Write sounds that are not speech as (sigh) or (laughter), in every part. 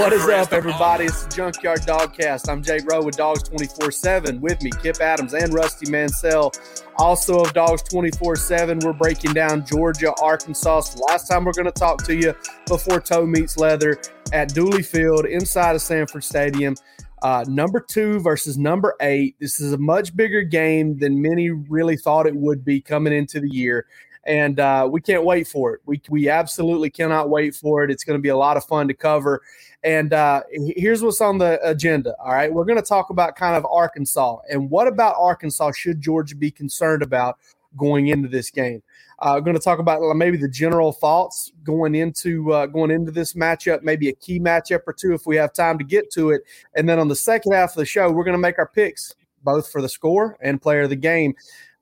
What is up, everybody? It's the Junkyard Dogcast. I'm Jake Rowe with Dawgs 24 7. With me, Kipp Adams and Rusty Mansell. Also of Dawgs 24 7, we're breaking down Georgia, Arkansas. So last time we're going to talk to you before toe meets leather at Dooley Field inside of Sanford Stadium. Uh, number two versus number eight. This is a much bigger game than many really thought it would be coming into the year and uh, we can't wait for it. We we absolutely cannot wait for it. It's going to be a lot of fun to cover. And uh, here's what's on the agenda. All right, we're going to talk about kind of Arkansas and what about Arkansas should Georgia be concerned about going into this game. Uh, we're going to talk about maybe the general thoughts going into uh, going into this matchup, maybe a key matchup or two if we have time to get to it. And then on the second half of the show, we're going to make our picks both for the score and player of the game.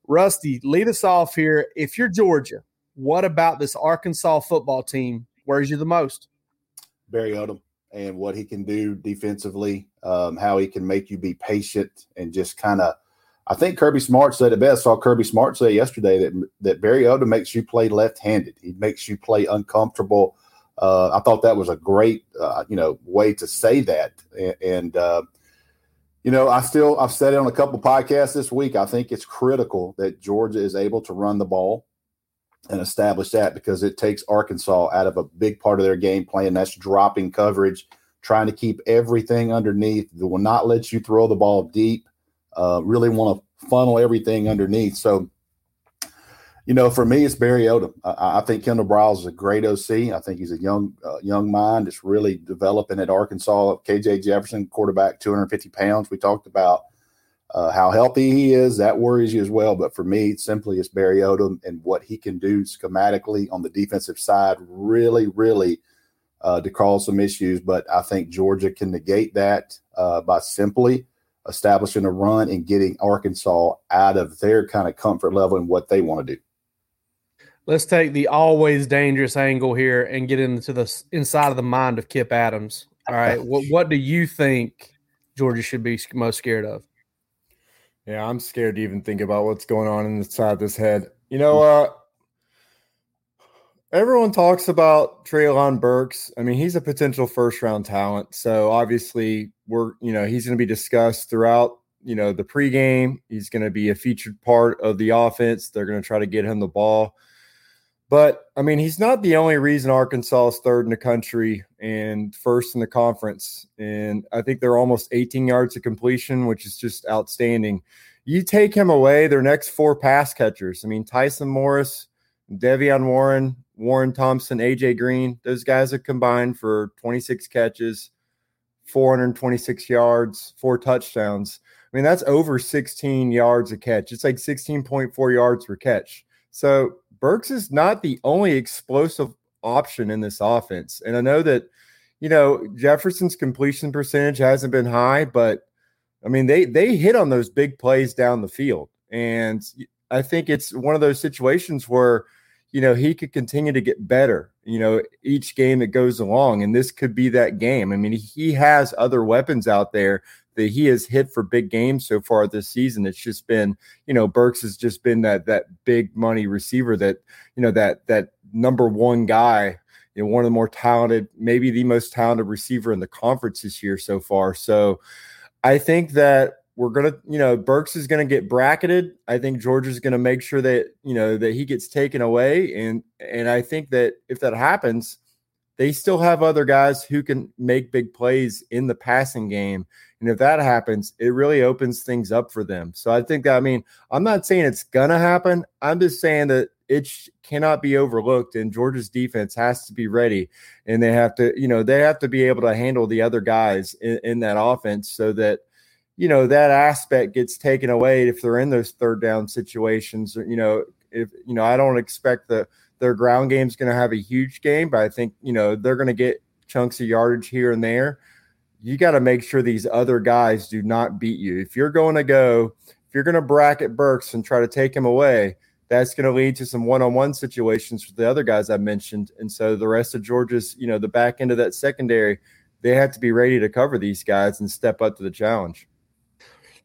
Rusty, lead us off here. If you're Georgia, what about this Arkansas football team worries you the most? Barry Odom and what he can do defensively, um, how he can make you be patient and just kind of. I think Kirby Smart said it best. I saw Kirby Smart say yesterday that that Barry Odom makes you play left-handed. He makes you play uncomfortable. Uh, I thought that was a great, uh, you know, way to say that. And, and uh, you know, I still I've said it on a couple podcasts this week. I think it's critical that Georgia is able to run the ball and establish that because it takes Arkansas out of a big part of their game plan. That's dropping coverage, trying to keep everything underneath. They will not let you throw the ball deep. Uh, really want to funnel everything underneath. So you know, for me, it's Barry Odom. I, I, think Kendall Briles is a great OC. I think he's a young uh, young mind that's really developing at Arkansas. KJ Jefferson, quarterback, 250 pounds. We talked about uh, how healthy he is. That worries you as well. But for me, simply it's Barry Odom and what he can do schematically on the defensive side really, really uh, to cause some issues. But I think Georgia can negate that uh, by simply establishing a run and getting Arkansas out of their kind of comfort level and what they want to do let's take the always dangerous angle here and get into the inside of the mind of Kipp Adams. All right, (laughs) what what do you think Georgia should be most scared of? Yeah, I'm scared to even think about what's going on inside this head. You know, uh, everyone talks about Treylon Burks. I mean, he's a potential first round talent. So obviously, we're you know he's going to be discussed throughout you know the pregame. He's going to be a featured part of the offense. They're going to try to get him the ball. But I mean, he's not the only reason Arkansas is third in the country and first in the conference. And I think they're almost 18 yards of completion, which is just outstanding. You take him away, their next four pass catchers. I mean, Tyson Morris, De'Vion Warren, Warren Thompson, AJ Green, those guys have combined for 26 catches, 426 yards, four touchdowns. I mean, that's over 16 yards a catch. It's like 16.4 yards per catch. So Burks is not the only explosive option in this offense. And I know that, you know, Jefferson's completion percentage hasn't been high, but I mean, they they hit on those big plays down the field. And I think it's one of those situations where, you know, he could continue to get better, you know, each game that goes along. And this could be that game. I mean, he has other weapons out there that he has hit for big games so far this season. It's just been, you know, Burks has just been that that big money receiver that, you know, that that number one guy, you know, one of the more talented, maybe the most talented receiver in the conference this year so far. So I think that we're gonna, you know, Burks is gonna get bracketed. I think Georgia's gonna make sure that, you know, that he gets taken away. And and I think that if that happens, they still have other guys who can make big plays in the passing game. And if that happens, it really opens things up for them. So I think, I mean, I'm not saying it's to happen. I'm just saying that it sh- cannot be overlooked and Georgia's defense has to be ready and they have to, you know, they have to be able to handle the other guys in, in that offense so that, you know, that aspect gets taken away if they're in those third down situations. You know, if, you know, I don't expect the, their ground game is going to have a huge game, but I think, you know, they're going to get chunks of yardage here and there. you got to make sure these other guys do not beat you. If you're going to go, if you're going to bracket Burks and try to take him away, that's going to lead to some one-on-one situations for the other guys I mentioned. And so the rest of Georgia's, you know, the back end of that secondary, they have to be ready to cover these guys and step up to the challenge.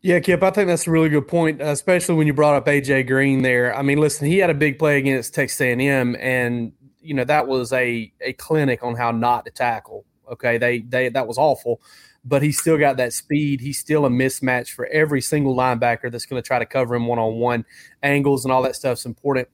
Yeah, Kipp, I think that's a really good point, uh, especially when you brought up AJ Green there. I mean, listen, he had a big play against Texas A&M, and you know that was a a clinic on how not to tackle. Okay, they they that was awful, but he still got that speed. He's still a mismatch for every single linebacker that's going to try to cover him one on one. Angles and all that stuff's important.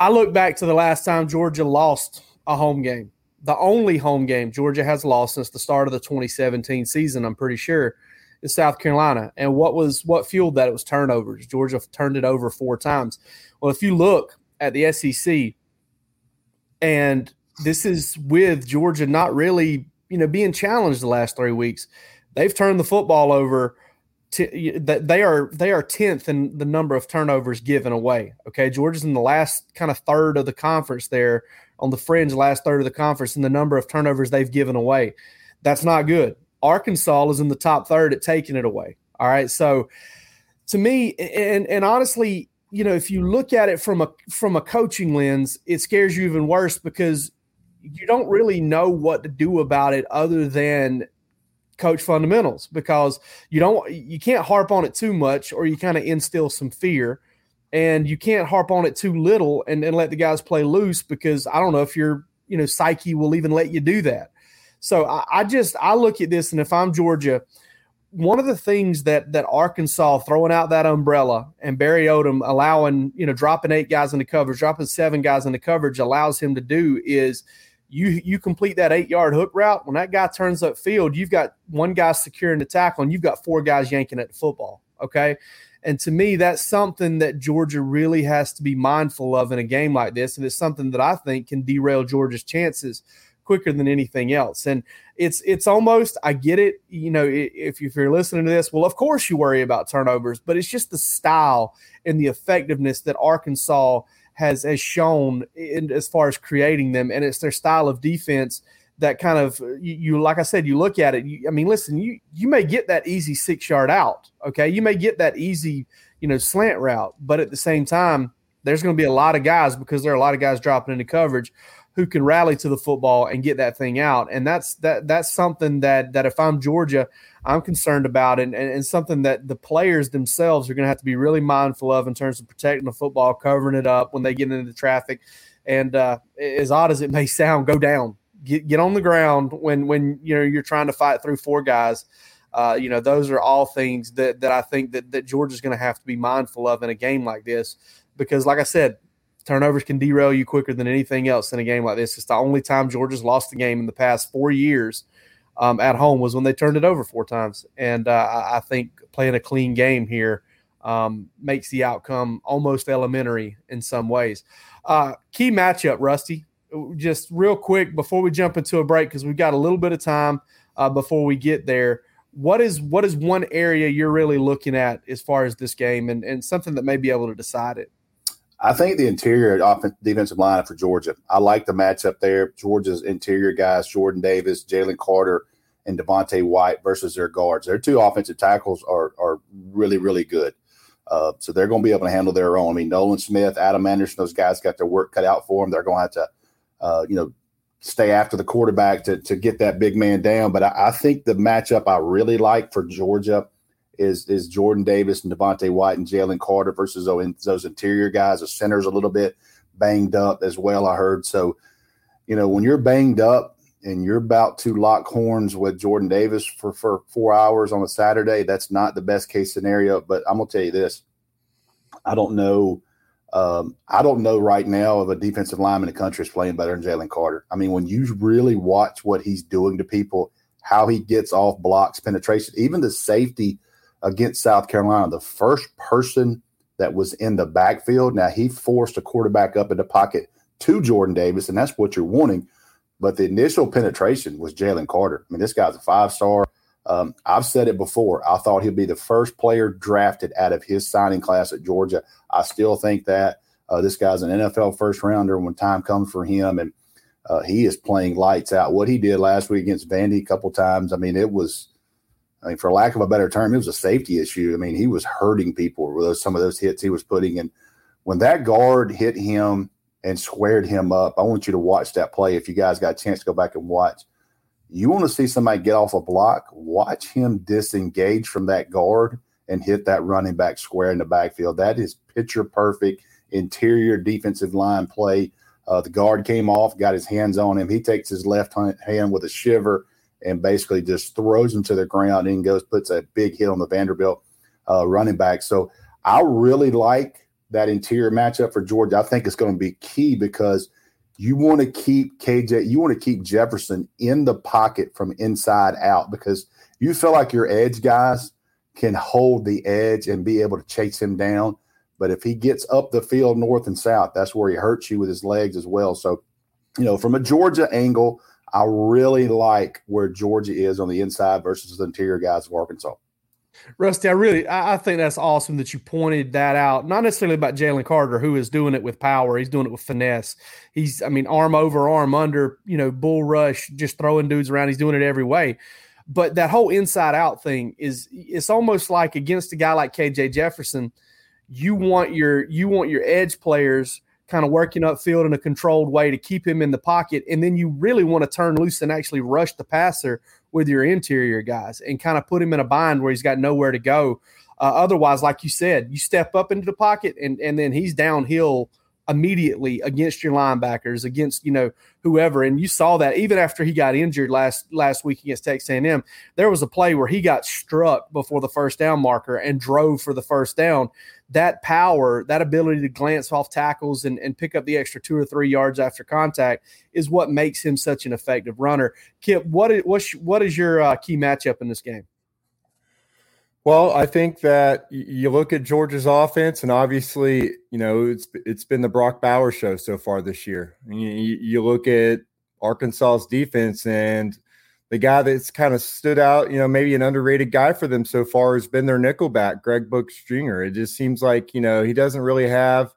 I look back to the last time Georgia lost a home game, the only home game Georgia has lost since the start of the 2017 season. I'm pretty sure is South Carolina. And what was what fueled that? It was turnovers. Georgia turned it over four times. Well, if you look at the SEC, and this is with Georgia not really, you know, being challenged the last three weeks, they've turned the football over. To, they are they are tenth in the number of turnovers given away. Okay, Georgia's in the last kind of third of the conference there on the fringe, last third of the conference, in the number of turnovers they've given away. That's not good. Arkansas is in the top third at taking it away. All right. So to me, and and honestly, you know, if you look at it from a from a coaching lens, it scares you even worse because you don't really know what to do about it other than coach fundamentals because you don't you can't harp on it too much or you kind of instill some fear and you can't harp on it too little and, and let the guys play loose because I don't know if your you know psyche will even let you do that. So I, I just I look at this, and if I'm Georgia, one of the things that that Arkansas throwing out that umbrella and Barry Odom allowing you know dropping eight guys in the coverage, dropping seven guys in the coverage allows him to do is you you complete that eight yard hook route when that guy turns up field, you've got one guy securing the tackle and you've got four guys yanking at the football. Okay. And to me, that's something that Georgia really has to be mindful of in a game like this. And it's something that I think can derail Georgia's chances quicker than anything else. And it's it's almost I get it. You know, if, you're listening to this, well, of course you worry about turnovers, but it's just the style and the effectiveness that Arkansas has has shown in, as far as creating them, and it's their style of defense that kind of you, you, like I said, you look at it. You, I mean, listen, you you may get that easy six yard out, okay? You may get that easy, you know, slant route, but at the same time, there's going to be a lot of guys because there are a lot of guys dropping into coverage who can rally to the football and get that thing out. And that's that that's something that that if I'm Georgia, I'm concerned about and, and, and something that the players themselves are going to have to be really mindful of in terms of protecting the football, covering it up when they get into the traffic. And uh, as odd as it may (laughs) sound, go down, get get on the ground when when you know you're trying to fight through four guys. Uh, you know, those are all things that that I think that that Georgia's going to have to be mindful of in a game like this, because, like I said, Turnovers can derail you quicker than anything else in a game like this. It's the only time Georgia's lost the game in the past four years um, at home was when they turned it over four times. And uh, I think playing a clean game here um, makes the outcome almost elementary in some ways. Uh, key matchup, Rusty. Just real quick before we jump into a break, because we've got a little bit of time uh, before we get there. What is what is one area you're really looking at as far as this game, and, and something that may be able to decide it? I think the interior offensive defensive line for Georgia. I like the matchup there. Georgia's interior guys, Jordan Davis, Jalen Carter, and Devonte Wyatt versus their guards. Their two offensive tackles are are really really good. Uh, so they're going to be able to handle their own. I mean, Nolan Smith, Adam Anderson, those guys got their work cut out for them. They're going to have to, uh, you know, stay after the quarterback to to get that big man down. But I, I think the matchup I really like for Georgia is is Jordan Davis and Devonte Wyatt and Jalen Carter versus those interior guys. The center's a little bit banged up as well. I heard so. You know, when you're banged up and you're about to lock horns with Jordan Davis for, for four hours on a Saturday, that's not the best case scenario. But I'm gonna tell you this: I don't know. Um, I don't know right now of a defensive lineman in the country is playing better than Jalen Carter. I mean, when you really watch what he's doing to people, how he gets off blocks, penetration, even the safety against South Carolina, the first person that was in the backfield. Now he forced a quarterback up in the pocket to Jordan Davis, and that's what you're wanting. But the initial penetration was Jalen Carter. I mean, this guy's a five star. Um, I've said it before. I thought he'd be the first player drafted out of his signing class at Georgia. I still think that uh, this guy's an NFL first rounder when time comes for him. And uh, he is playing lights out. What he did last week against Vandy a couple times, I mean, it was, I mean, for lack of a better term, it was a safety issue. I mean, he was hurting people with those, some of those hits he was putting. And when that guard hit him and squared him up, I want you to watch that play. If you guys got a chance to go back and watch, you want to see somebody get off a block, watch him disengage from that guard and hit that running back square in the backfield. That is picture perfect interior defensive line play. Uh, the guard came off, got his hands on him. He takes his left hand with a shiver and basically just throws him to the ground and goes puts a big hit on the Vanderbilt uh, running back. So I really like that interior matchup for Georgia. I think it's going to be key because you want to keep KJ, you want to keep Jefferson in the pocket from inside out because you feel like your edge guys can hold the edge and be able to chase him down. But if he gets up the field north and south, that's where he hurts you with his legs as well. So, you know, from a Georgia angle, I really like where Georgia is on the inside versus the interior guys of Arkansas. Rusty, I really I, think that's awesome that you pointed that out. Not necessarily about Jalen Carter, who is doing it with power. He's doing it with finesse. He's, I mean, arm over, arm under, you know, bull rush, just throwing dudes around. He's doing it every way. But that whole inside out thing is it's almost like against a guy like KJ Jefferson, you want your you want your edge players kind of working upfield in a controlled way to keep him in the pocket. And then you really want to turn loose and actually rush the passer with your interior guys and kind of put him in a bind where he's got nowhere to go. Uh, otherwise, like you said, you step up into the pocket and, and then he's downhill immediately against your linebackers, against you know whoever. And you saw that even after he got injured last last week against Texas A&M, there was a play where he got struck before the first down marker and drove for the first down. That power, that ability to glance off tackles and, and pick up the extra two or three yards after contact is what makes him such an effective runner. Kipp, what is what's, what is your uh, key matchup in this game? Well, I think that you look at Georgia's offense, and obviously, you know, it's it's been the Brock Bowers show so far this year. You, you look at Arkansas's defense, and the guy that's kind of stood out, you know, maybe an underrated guy for them so far has been their nickelback, Greg Brooks Jr. It just seems like you know he doesn't really have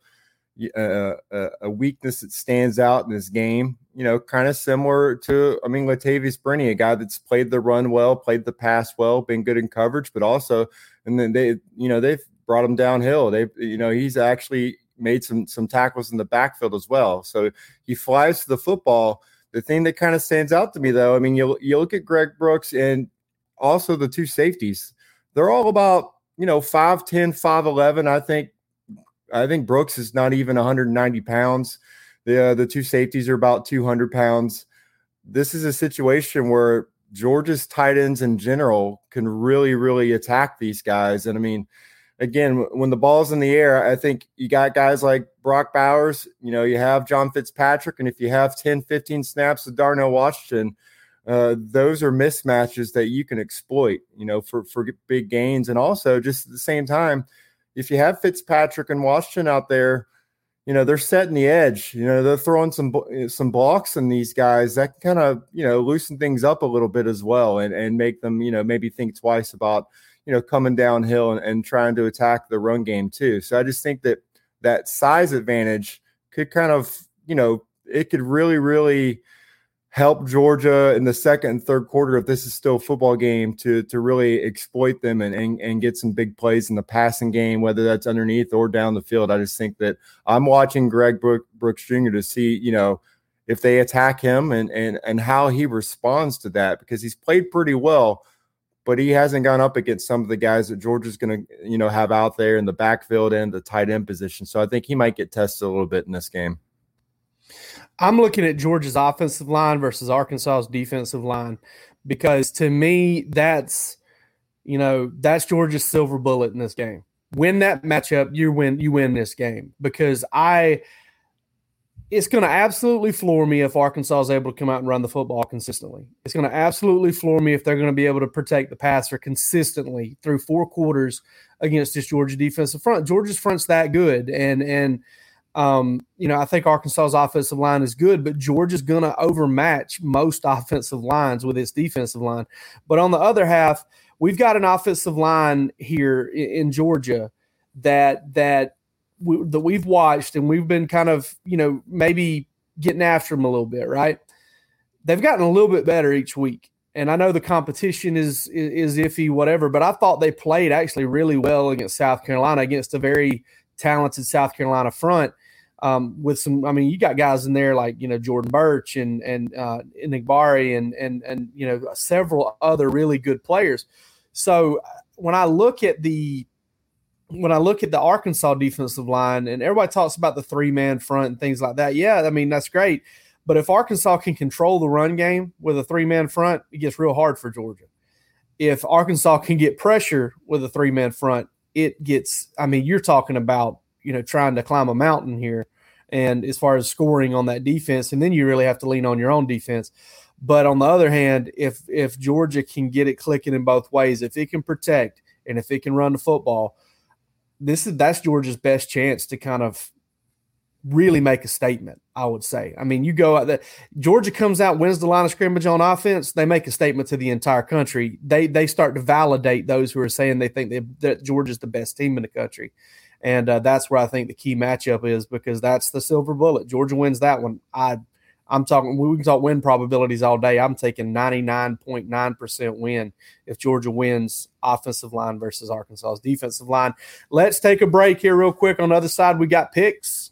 a, uh, uh, a, weakness that stands out in this game. You know, kind of similar to, I mean, Latavious Brini, a guy that's played the run well, played the pass well, been good in coverage, but also, and then they, you know, they've brought him downhill. They, you know, he's actually made some some tackles in the backfield as well. So he flies to the football. The thing that kind of stands out to me, though, I mean, you you look at Greg Brooks and also the two safeties. They're all about you know 5'10, 5'11. I think I think Brooks is not even 190 pounds. The uh, the two safeties are about 200 pounds. This is a situation where Georgia's tight ends in general can really, really attack these guys. And I mean, again, when the ball's in the air, I think you got guys like Brock Bowers, you know, you have John Fitzpatrick, and if you have 10, 15 snaps of Darnell Washington, uh, those are mismatches that you can exploit, you know, for, for big gains. And also, just at the same time, if you have Fitzpatrick and Washington out there, you know they're setting the edge. You know they're throwing some some blocks in these guys that kind of you know loosen things up a little bit as well, and and make them you know maybe think twice about you know coming downhill and, and trying to attack the run game too. So I just think that that size advantage could kind of you know it could really really help Georgia in the second and third quarter, if this is still a football game, to to really exploit them and, and, and get some big plays in the passing game, whether that's underneath or down the field. I just think that I'm watching Greg Brook, Brooks Jr. to see, you know, if they attack him and and and how he responds to that because he's played pretty well, but he hasn't gone up against some of the guys that Georgia's going to you know have out there in the backfield and the tight end position. So I think he might get tested a little bit in this game. I'm looking at Georgia's offensive line versus Arkansas's defensive line because to me, that's you know that's Georgia's silver bullet in this game. Win that matchup, you win. You win this game because I. It's going to absolutely floor me if Arkansas is able to come out and run the football consistently. It's going to absolutely floor me if they're going to be able to protect the passer consistently through four quarters against this Georgia defensive front. Georgia's front's that good, and and um, you know, I think Arkansas's offensive line is good, but Georgia's going to overmatch most (laughs) offensive lines with its defensive line. But on the other half, we've got an offensive line here in, in Georgia that that we, that we've watched and we've been kind of you know maybe getting after them a little bit, right? They've gotten a little bit better each week. And I know the competition is, is, is iffy, whatever, but I thought they played actually really well against South Carolina against a very talented South Carolina front. Um, with some, I mean, you got guys in there like you know Jordan Burch and and uh, Enagbare and and and you know several other really good players. So when I look at the when I look at the Arkansas defensive line, and everybody talks about the three man front and things like that, yeah, I mean that's great. But if Arkansas can control the run game with a three man front, it gets real hard for Georgia. If Arkansas can get pressure with a three man front, it gets. I mean, you're talking about you know trying to climb a mountain here, and as far as scoring on that defense, and then you really have to lean on your own defense. But on the other hand, if if Georgia can get it clicking in both ways, if it can protect and if it can run the football, this is that's Georgia's best chance to kind of really make a statement. I would say. I mean, you go out there, Georgia comes out, wins the line of scrimmage on offense. They make a statement to the entire country. They they start to validate those who are saying they think they, that Georgia's the best team in the country, and uh, that's where I think the key matchup is because that's the silver bullet. Georgia wins that one. I I'm talking, we can talk win probabilities all day. I'm taking 99.9% win if Georgia wins offensive line versus Arkansas's defensive line. Let's take a break here, real quick. On the other side, we got picks.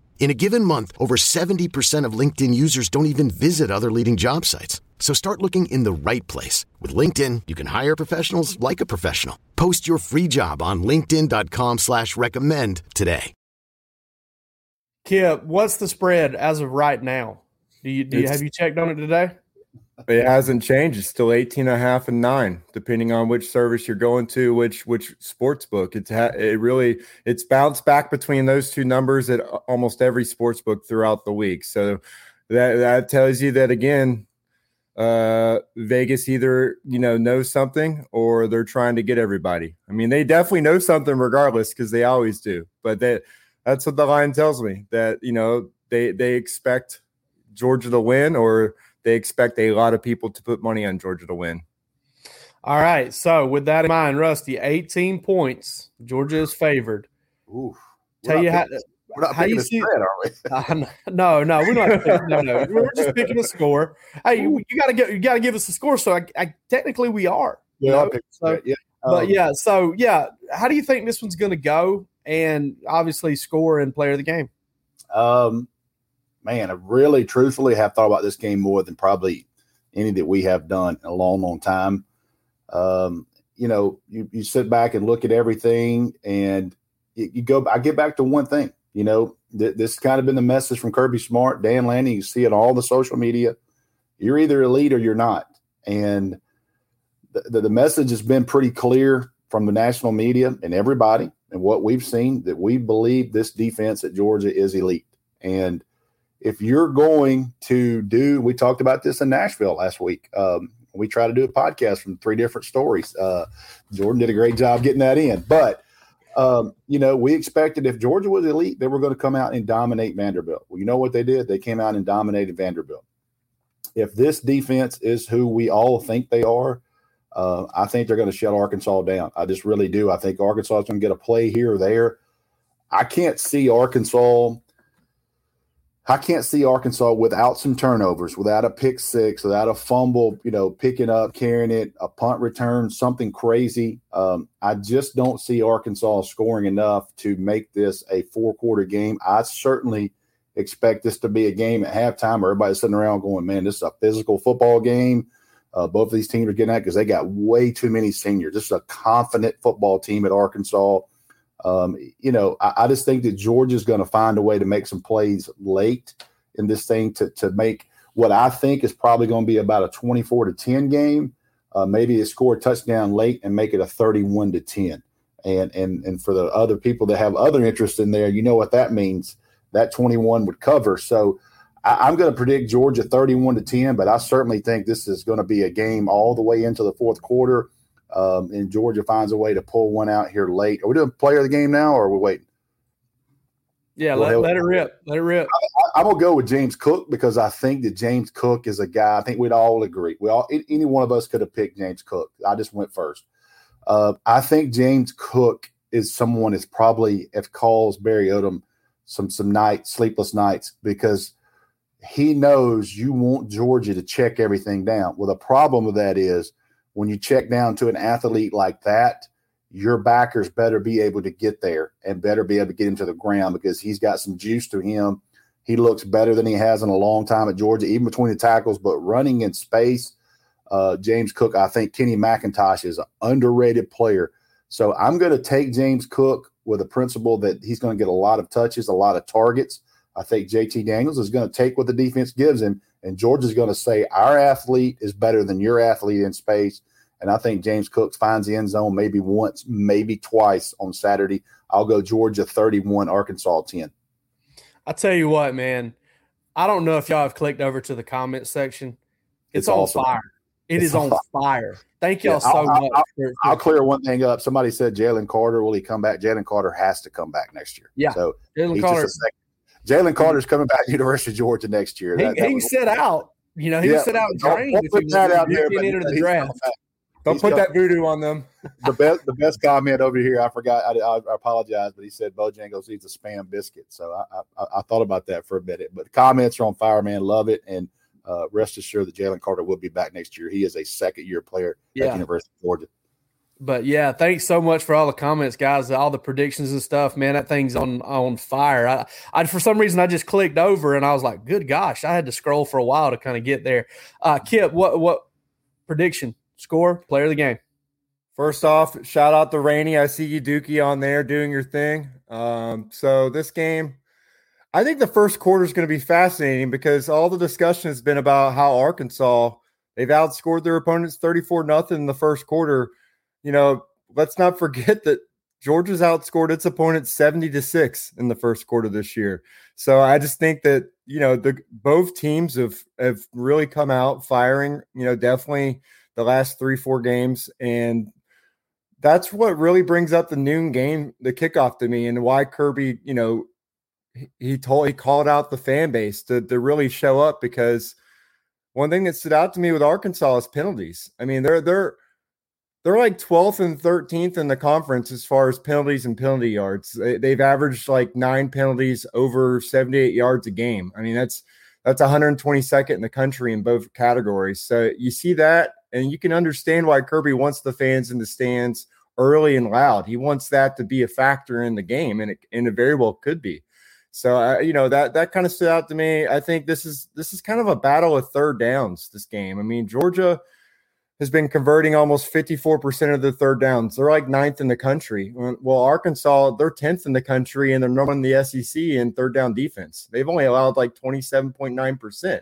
In a given month, over 70% of LinkedIn users don't even visit other leading job sites. So start looking in the right place. With LinkedIn, you can hire professionals like a professional. Post your free job on linkedin.com slash recommend today. Kipp, what's the spread as of right now? Do you, do you have you checked on it today? It hasn't changed. It's still 18 and a half and nine, depending on which service you're going to, which which sports book. It's ha- it really it's bounced back between those two numbers at almost every sports book throughout the week. So that that tells you that again, uh, Vegas either you know knows something or they're trying to get everybody. I mean, they definitely know something regardless because they always do. But that that's what the line tells me that you know they they expect Georgia to win or they expect a lot of people to put money on Georgia to win. All right. So with that in mind, Rusty, 18 points. Georgia is favored. Ooh. Tell you how. We're not how you a see- spread, are we? (laughs) Uh, no, no, we're not. Picking, no, no, (laughs) we're just picking a score. Hey, you, you gotta get, you gotta give us a score. So I, I technically we are. Yeah? So-. Yeah. but Um, yeah, so yeah, how do you think this one's going to go? And obviously, score and player of the game. Um, man, I really, truthfully have thought about this game more than probably any that we have done in a long, long time. Um, you know, you, you sit back and look at everything, and you, you go. I get back to one thing. You know, th- this has kind of been the message from Kirby Smart, Dan Lanning. You see it all the social media. You're either elite or you're not, and the, the, the message has been pretty clear from the national media and everybody and what we've seen that we believe this defense at Georgia is elite. And if you're going to do, we talked about this in Nashville last week. Um, we try to do a podcast from three different stories. Uh, Jordan did a great job getting that in. But, um, you know, we expected if Georgia was elite, they were going to come out and dominate Vanderbilt. Well, you know what they did? They came out and dominated Vanderbilt. If this defense is who we all think they are, uh, I think they're going to shut Arkansas down. I just really do. I think Arkansas is going to get a play here or there. I can't see Arkansas. I can't see Arkansas without some turnovers, without a pick six, without a fumble, you know, picking up, carrying it, a punt return, something crazy. Um, I just don't see Arkansas scoring enough to make this a four quarter game. I certainly expect this to be a game at halftime where everybody's sitting around going, man, this is a physical football game. Uh, both of these teams are getting at because they got way too many seniors. This is a confident football team at Arkansas. Um, you know, I, I, just think that Georgia's going to find a way to make some plays late in this thing to to make what I think is probably going to be about a 24 to 10 game. Uh, maybe they score a touchdown late and make it a 31 to 10. And and and for the other people that have other interest in there, you know what that means. That 21 would cover. So I, am going to predict Georgia 31 to 10, but I certainly think this is going to be a game all the way into the fourth quarter. Um, and Georgia finds a way to pull one out here late. Are we doing player of the game now, or are we waiting? Yeah, let, let it rip. Let it rip. I, am gonna go with James Cook because I think that James Cook is a guy. I think we'd all agree. We all, any one of us could have picked James Cook. I just went first. Uh, I think James Cook is someone that's probably if calls Barry Odom some some nights, sleepless nights, because he knows you want Georgia to check everything down. Well, the problem with that is when you check down to an athlete like that, your backers better be able to get there and better be able to get him to the ground because he's got some juice to him. He looks better than he has in a long time at Georgia, even between the tackles, but running in space. Uh, James Cook, I think Kenny McIntosh is an underrated player. So I'm going to take James Cook with a principle that he's going to get a lot of touches, a lot of targets. I think JT Daniels is going to take what the defense gives him, and Georgia's going to say, Our athlete is better than your athlete in space. And I think James Cook finds the end zone maybe once, maybe twice on Saturday. I'll go Georgia 31, Arkansas 10. I tell you what, man, I don't know if y'all have clicked over to the comment section. It's, it's on awesome. fire. It it's is on fire. Thank y'all yeah, so I'll, much. I'll, for, I'll, clear one thing up. Somebody said Jalen Carter. Will he come back? Jalen Carter has to come back next year. Yeah. So Jalen Carter. Jalen Carter's coming back to University of Georgia next year. He, that, that he set out. You know, he yeah, set out and trained. Don't, put that out there. But the draft. Don't He's put that voodoo on them. the best, the best comment over here. I forgot. I, I, I, apologize, but he said Bojangles needs a spam biscuit. So I, I, I, thought about that for a minute. But comments are on fire, man. Love it, and uh, rest assured that Jalen Carter will be back next year. He is a second year player yeah. at University of Georgia. But yeah, thanks so much for all the comments, guys. All the predictions and stuff, man. That thing's on on fire. I, I for some reason I just clicked over and I was like, good gosh, I had to scroll for a while to kind of get there. Uh, Kipp, what what prediction? score, player of the game. First off, shout out to Rainey. I see you, Dookie, on there doing your thing. Um, so this game, I think the first quarter is going to be fascinating because all the discussion has been about how Arkansas they've outscored their opponents 34 nothing in the first quarter. You know, let's not forget that Georgia's outscored its opponents 70 to 6 in the first quarter this year. So I just think that, you know, the both teams have have really come out firing, you know, definitely the last three, four games. And that's what really brings up the noon game, the kickoff to me, and why Kirby, you know, he told he called out the fan base to, to really show up because one thing that stood out to me with Arkansas is penalties. I mean, they're they're they're like 12th and 13th in the conference as far as penalties and penalty yards. They, have averaged like nine penalties over 78 yards a game. I mean, that's that's 122nd in the country in both categories. So you see that and you can understand why Kirby wants the fans in the stands early and loud. He wants that to be a factor in the game, and it, and it very well could be. So uh, you know that that kind of stood out to me. I think this is this is kind of a battle of third downs. This game. I mean, Georgia has been converting almost 54% of the third downs. They're like ninth in the country. Uh, well, Arkansas, they're 10th in the country and they're number one in the SEC in third down defense. They've only allowed like 27.9%.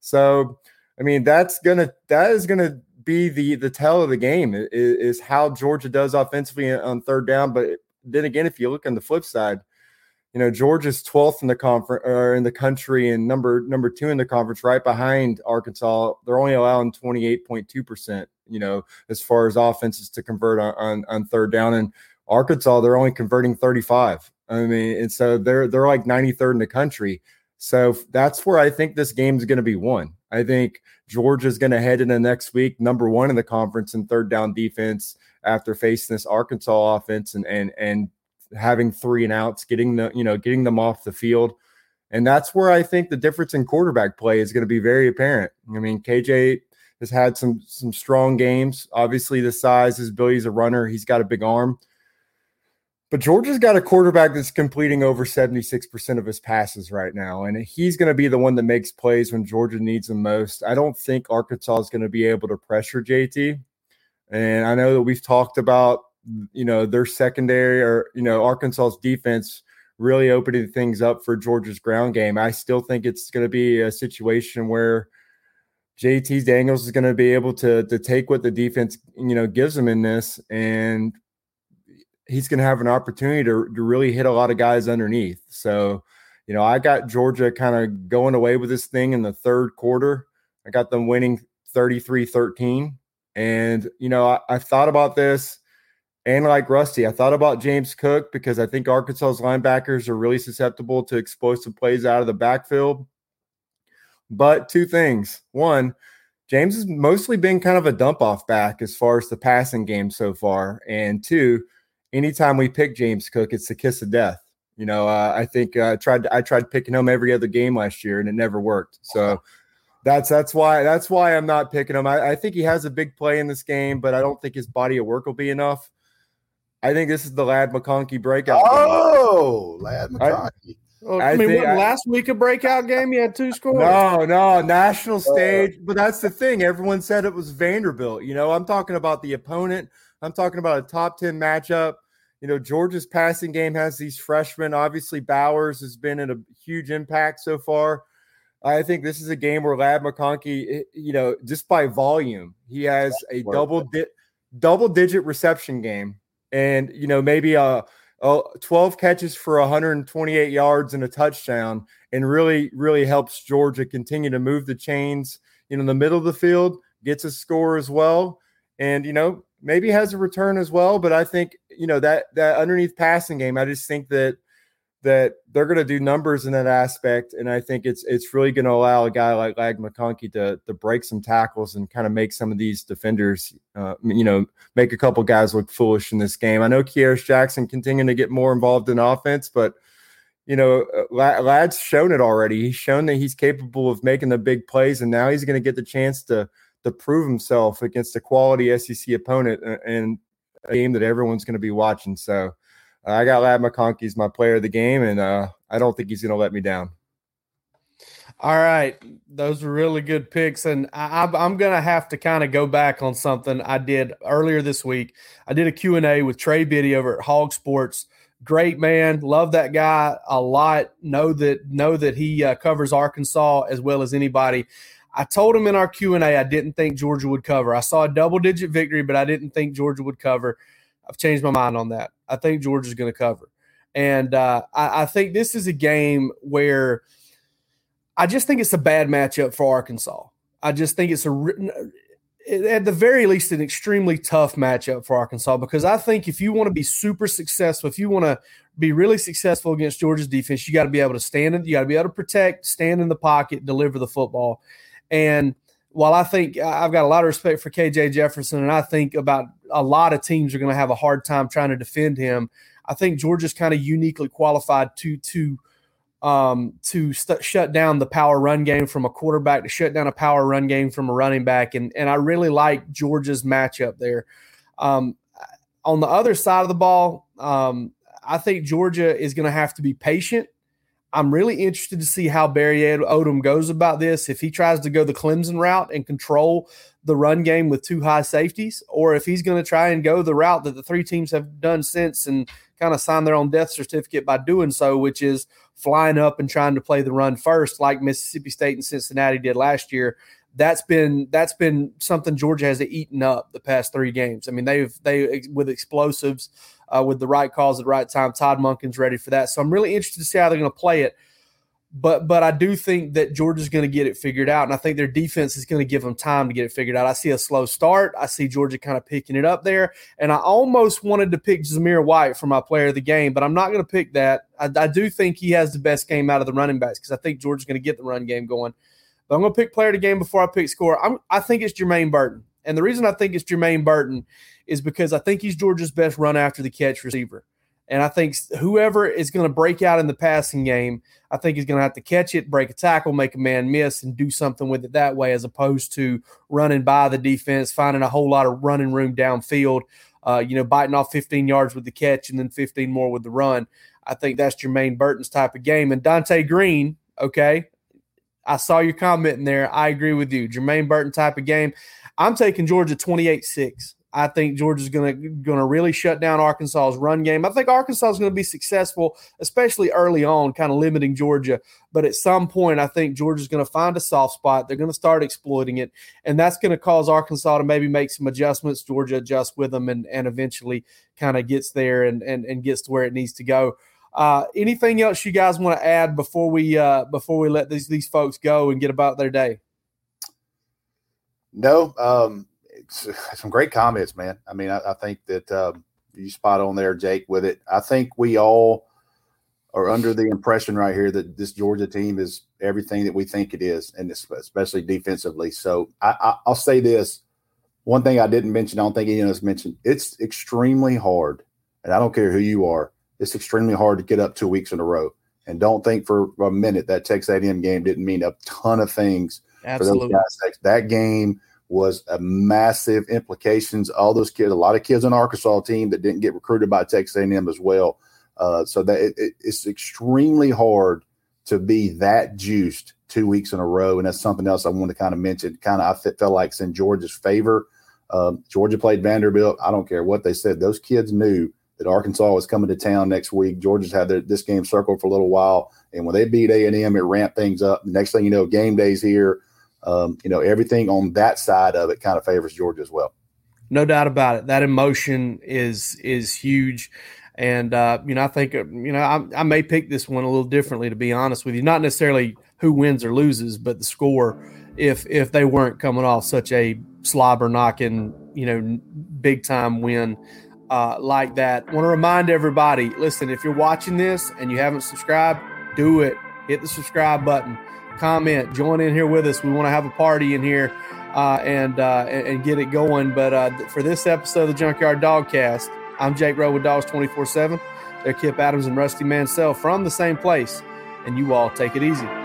So I mean, that's gonna that is gonna be the the tell of the game is, is how Georgia does offensively on third down. But then again, if you look on the flip side, you know Georgia's 12th in the conference or in the country and number number two in the conference, right behind Arkansas. They're only allowing 28.2 percent. You know, as far as offenses to convert on, on on third down, and Arkansas they're only converting 35. I mean, and so they're they're like 93rd in the country. So that's where I think this game is going to be won. I think Georgia's going to head into next week number one in the conference in third down defense after facing this Arkansas offense and and and having three and outs, getting the you know getting them off the field. And that's where I think the difference in quarterback play is going to be very apparent. I mean, KJ has had some some strong games. Obviously, the size, his ability as a runner, he's got a big arm. But Georgia's got a quarterback that's completing over 76% of his passes right now. And he's going to be the one that makes plays when Georgia needs him most. I don't think Arkansas is going to be able to pressure JT. And I know that we've talked about you know, their secondary or, you know, Arkansas's defense really opening things up for Georgia's ground game. I still think it's going to be a situation where JT Daniels is going to be able to to take what the defense you know gives him in this, and he's going to have an opportunity to to really hit a lot of guys underneath. So, you know, I got Georgia kind of going away with this thing in the third quarter. I got them winning 33-13. And, you know, I, I thought about this and like Rusty, I thought about James Cook because I think Arkansas's linebackers are really susceptible to explosive plays out of the backfield. But two things. One, James has mostly been kind of a dump off back as far as the passing game so far. And two, anytime we pick James Cook, it's the kiss of death. You know, uh, I think uh, I tried I tried picking him every other game last year and it never worked. So that's that's why that's why I'm not picking him. I, I think he has a big play in this game, but I don't think his body of work will be enough. I think this is the Ladd McConkey breakout. Oh, game. Ladd McConkey. Well, I, I, mean, what, I, last week a breakout game, you had two scores. No, no, national uh, stage. Uh, but that's the thing. Everyone said it was Vanderbilt. You know, I'm talking about the opponent. I'm talking about a top 10 matchup. You know, Georgia's passing game has these freshmen. Obviously, Bowers has been in a huge impact so far. I think this is a game where Ladd McConkey, eh, you know, just by volume, he has a double di- double digit reception game and you know maybe a, a 12 catches for 128 yards and a touchdown and really really helps Georgia continue to move the chains you know in the middle of the field gets a score as well and you know maybe has a return as well but I think you know that that underneath passing game I just think that that they're going to do numbers in that aspect, and I think it's it's really going to allow a guy like Ladd McConkey to to break some tackles and kind of make some of these defenders, uh, you know, make a couple guys look foolish in this game. I know Kearis Jackson continuing to get more involved in offense, but you know, uh, Ladd's shown it already. He's shown that he's capable of making the big plays, and now he's going to get the chance to to prove himself against a quality SEC opponent and a game that everyone's going to be watching. So I got Ladd McConkey as my player of the game, and uh, I don't think he's going to let me down. All right, those were really good picks, and I, am going to have to kind of go back on something I did earlier this week. I did a Q and A with Trey Biddy over at HawgSports. Great man, love that guy a lot. Know that know that he uh, covers Arkansas as well as anybody. I told him in our Q and A I didn't think Georgia would cover. I saw a double digit victory, but I didn't think Georgia would cover. I've changed my mind on that. I think Georgia's going to cover. And uh, I, I, think this is a game where I just think it's a bad matchup for Arkansas. I just think it's a, at the very least, an extremely tough matchup for Arkansas because I think if you want to be super successful, if you want to be really successful against Georgia's defense, you got to be able to stand in, you got to be able to protect, stand in the pocket, deliver the football. And while I think I've got a lot of respect for KJ Jefferson, and I think about a lot of teams are going to have a hard time trying to defend him. I think Georgia's kind of uniquely qualified to to um, to st- shut down the power run game from a quarterback, to shut down a power run game from a running back, and and I really like Georgia's matchup there. Um, on the other side of the ball, um, I think Georgia is going to have to be patient I'm really interested to see how Barry Odom goes about this. If he tries to go the Clemson route and control the run game with two high safeties, or if he's going to try and go the route that the three teams have done since and kind of sign their own death certificate by doing so, which is flying up and trying to play the run first, like Mississippi State and Cincinnati did last year. That's been that's been something Georgia has eaten up the past three games. I mean, they've they with explosives uh, with the right calls at the right time. Todd Monken's ready for that. So I'm really interested to see how they're going to play it. But but I do think that Georgia's going to get it figured out, and I think their defense is going to give them time to get it figured out. I see a slow start. I see Georgia kind of picking it up there, and I almost wanted to pick Zamir White for my player of the game, but I'm not going to pick that. I, I do think he has the best game out of the running backs because I think Georgia's going to get the run game going. But I'm going to pick player of the game before I pick score. I'm, I think it's Jermaine Burton, and the reason I think it's Jermaine Burton is because I think he's Georgia's best run after the catch receiver. And I think whoever is going to break out in the passing game, I think he's going to have to catch it, break a tackle, make a man miss, and do something with it that way, as opposed to running by the defense, finding a whole lot of running room downfield, uh, you know, biting off 15 yards with the catch and then 15 more with the run. I think that's Jermaine Burton's type of game. And Dante Green, okay, I saw your comment in there. I agree with you. Jermaine Burton type of game. I'm taking Georgia 28 6. I think Georgia's going to going to really shut down Arkansas's run game. I think Arkansas is going to be successful, especially early on, kind of limiting Georgia. But at some point, I think Georgia's going to find a soft spot. They're going to start exploiting it, and that's going to cause Arkansas to maybe make some adjustments. Georgia adjusts with them, and and eventually kind of gets there and and and gets to where it needs to go. Uh, anything else you guys want to add before we uh, before we let these these folks go and get about their day? No, um, (sighs) some great comments, man. I mean, I, I think that um, you spot on there, Jake, with it. I think we all are under the impression right here that this Georgia team is everything that we think it is, and especially defensively. So I, will say this: one thing I didn't mention, I don't think anyone else mentioned. It's extremely hard, and I don't care who you are. It's extremely hard to get up two weeks in a row. And don't think for a minute that Texas A&M game didn't mean a ton of things Absolutely. for those guys. That game was a massive implications. All those kids, a lot of kids on Arkansas team that didn't get recruited by Texas A&M as well. Uh, so that it, it, it's extremely hard to be that juiced two weeks in a row, and that's something else I want to kind of mention. Kind of, I felt like it's in Georgia's favor. Um, Georgia played Vanderbilt. I don't care what they said; those kids knew that Arkansas was coming to town next week. Georgia's had their, this game circled for a little while, and when they beat A and M, it ramped things up. next thing you know, game days here um, you know, everything on that side of it kind of favors Georgia as well. No doubt about it. That emotion is is huge. And uh, you know, I think you know I, I, may pick this one a little differently to be honest with you. Not necessarily who wins or loses, but the score. If if they weren't coming off such a slobber knocking, you know, big time win uh, like that, want to remind everybody. Listen, if you're watching this and you haven't subscribed, do it. Hit the subscribe button comment, join in here with us. We want to have a party in here uh, and, uh, and get it going. But uh, for this episode of the Junkyard Dogcast, I'm Jake Rowe with Dawgs 24 7. They're Kipp Adams and Rusty Mansell from the same place. And you all take it easy.